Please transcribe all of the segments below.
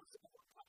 what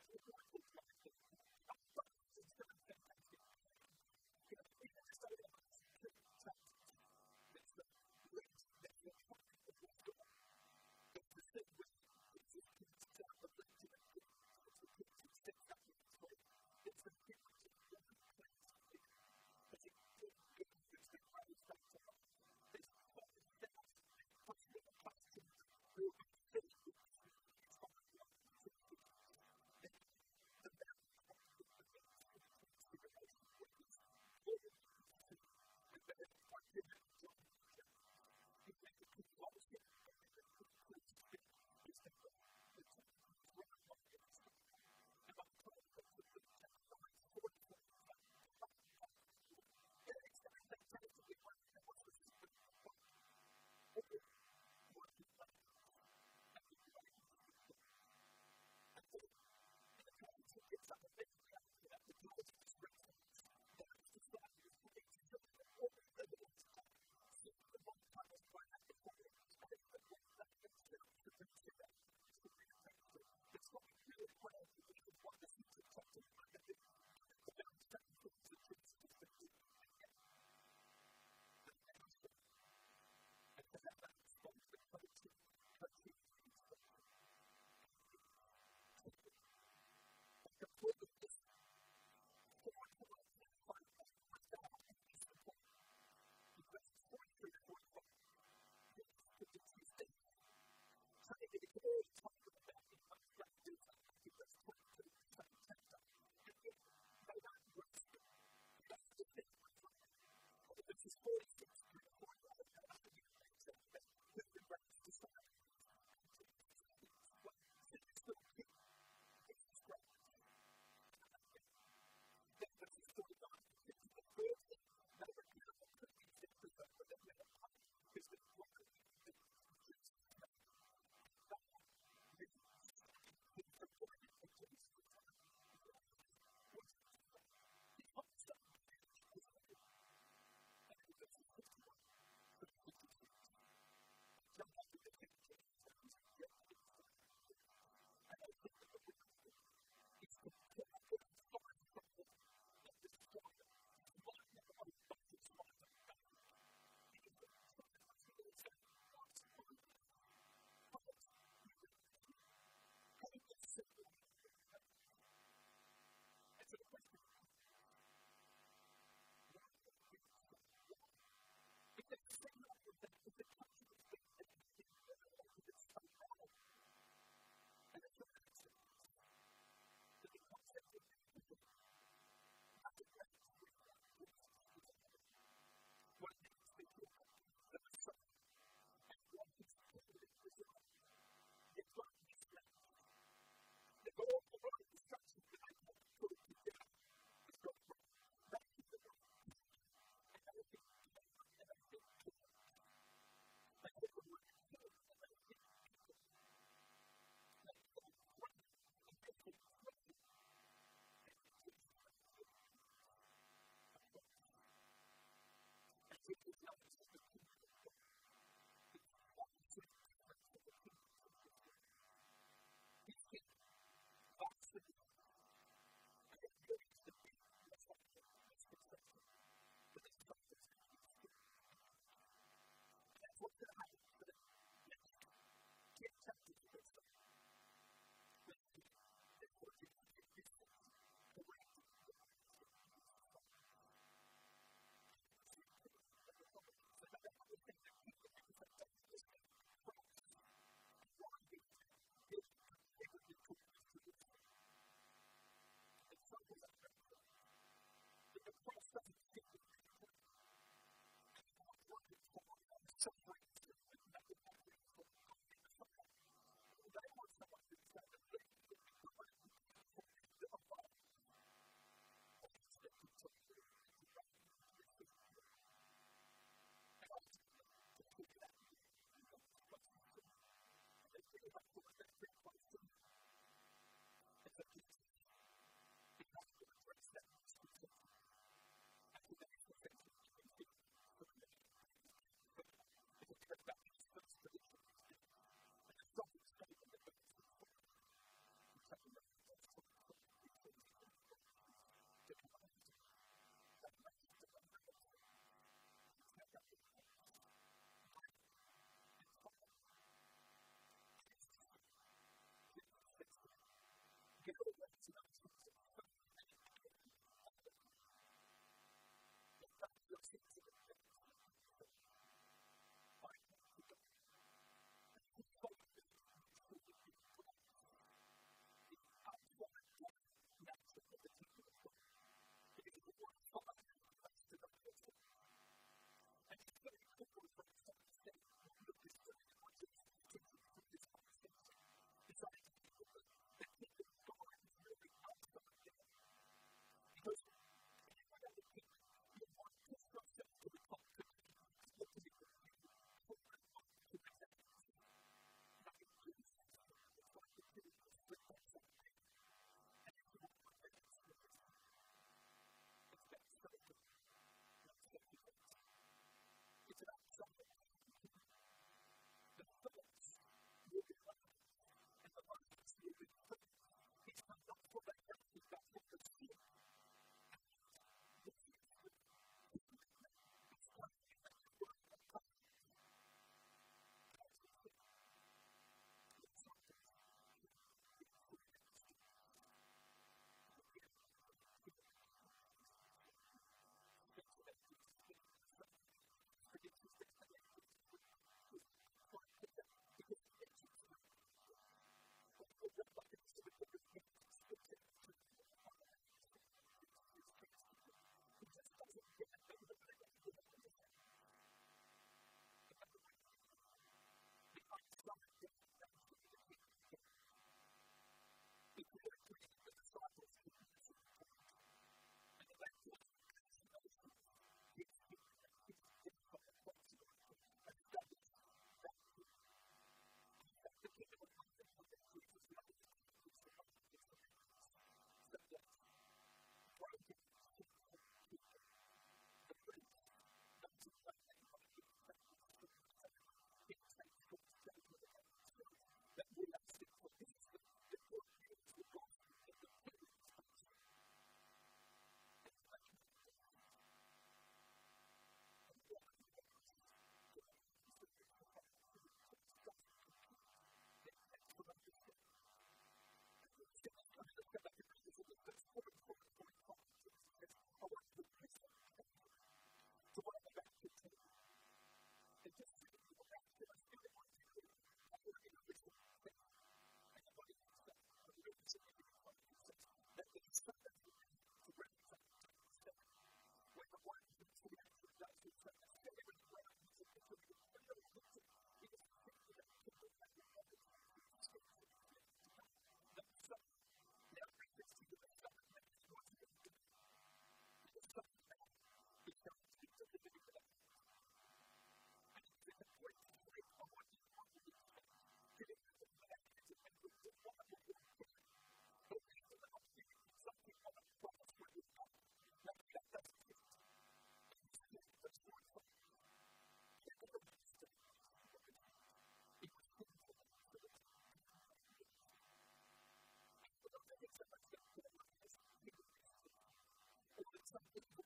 Christians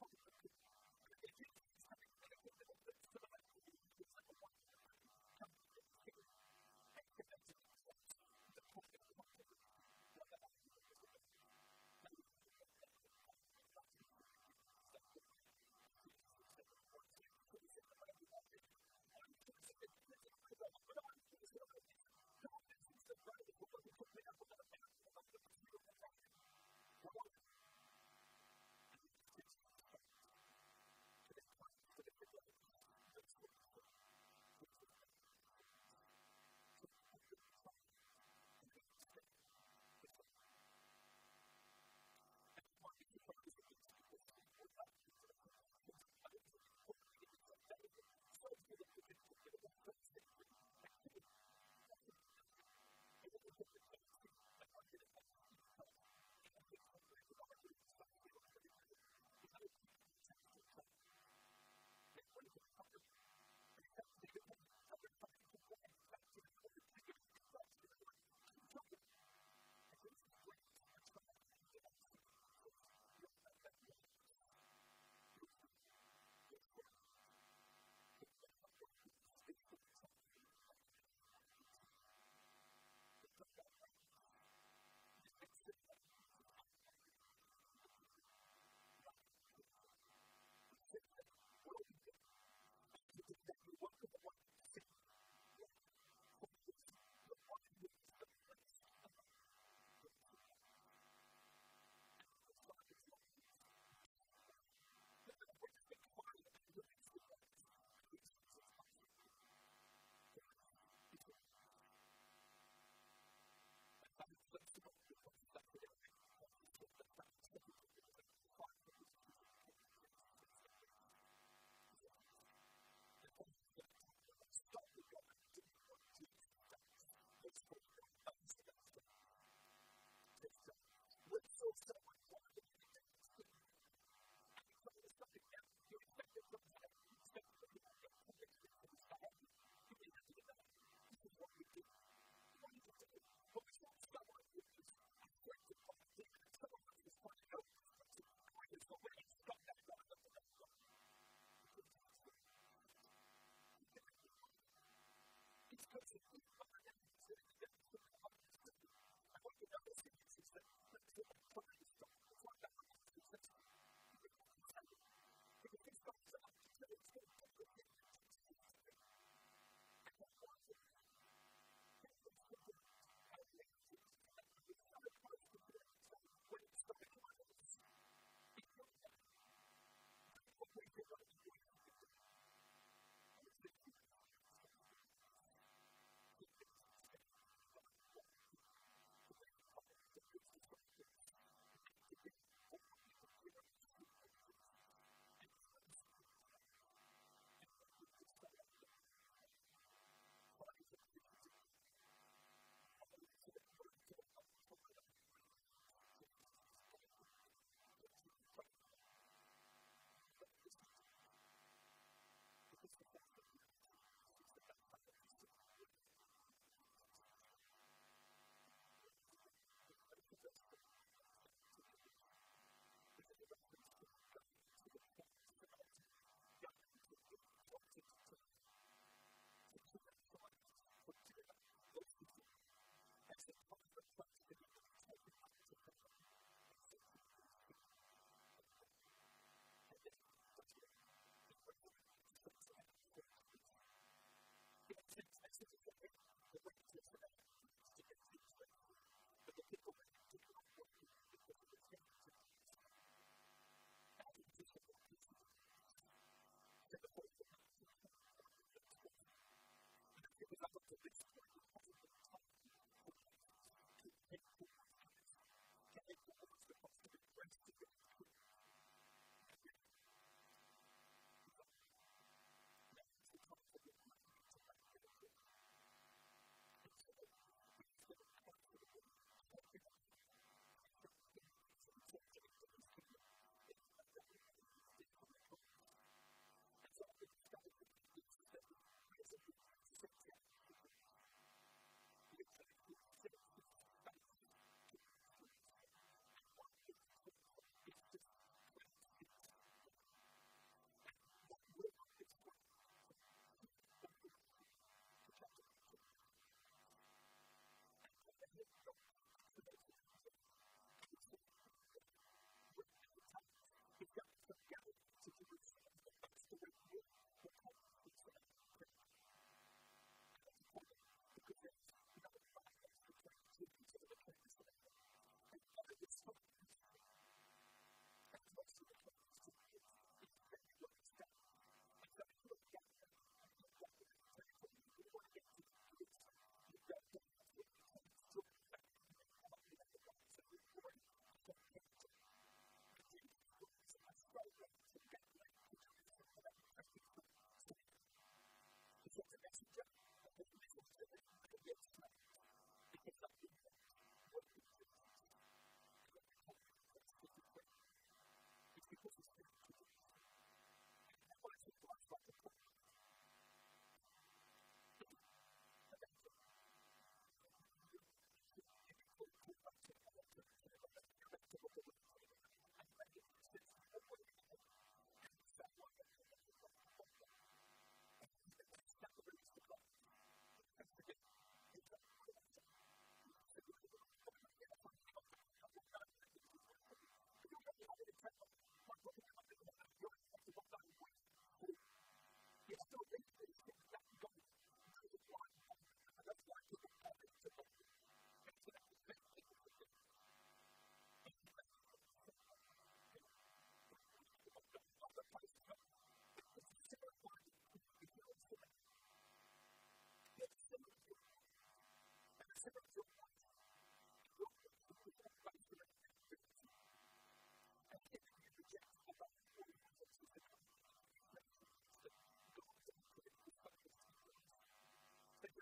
comfort.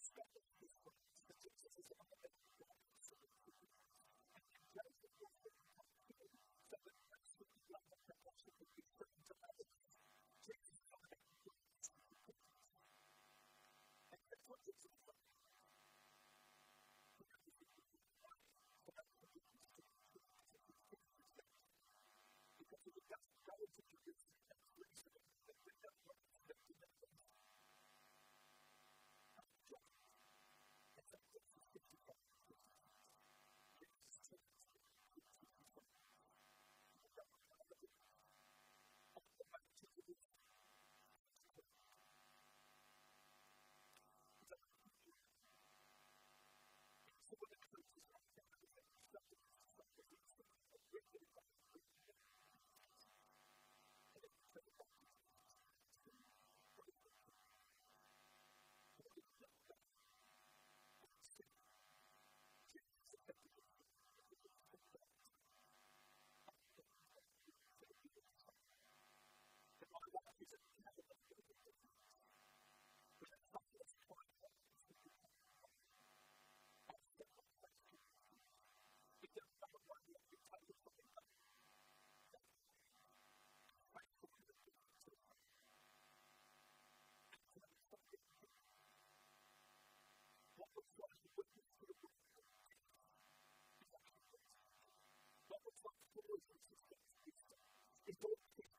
した。It's not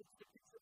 It's the picture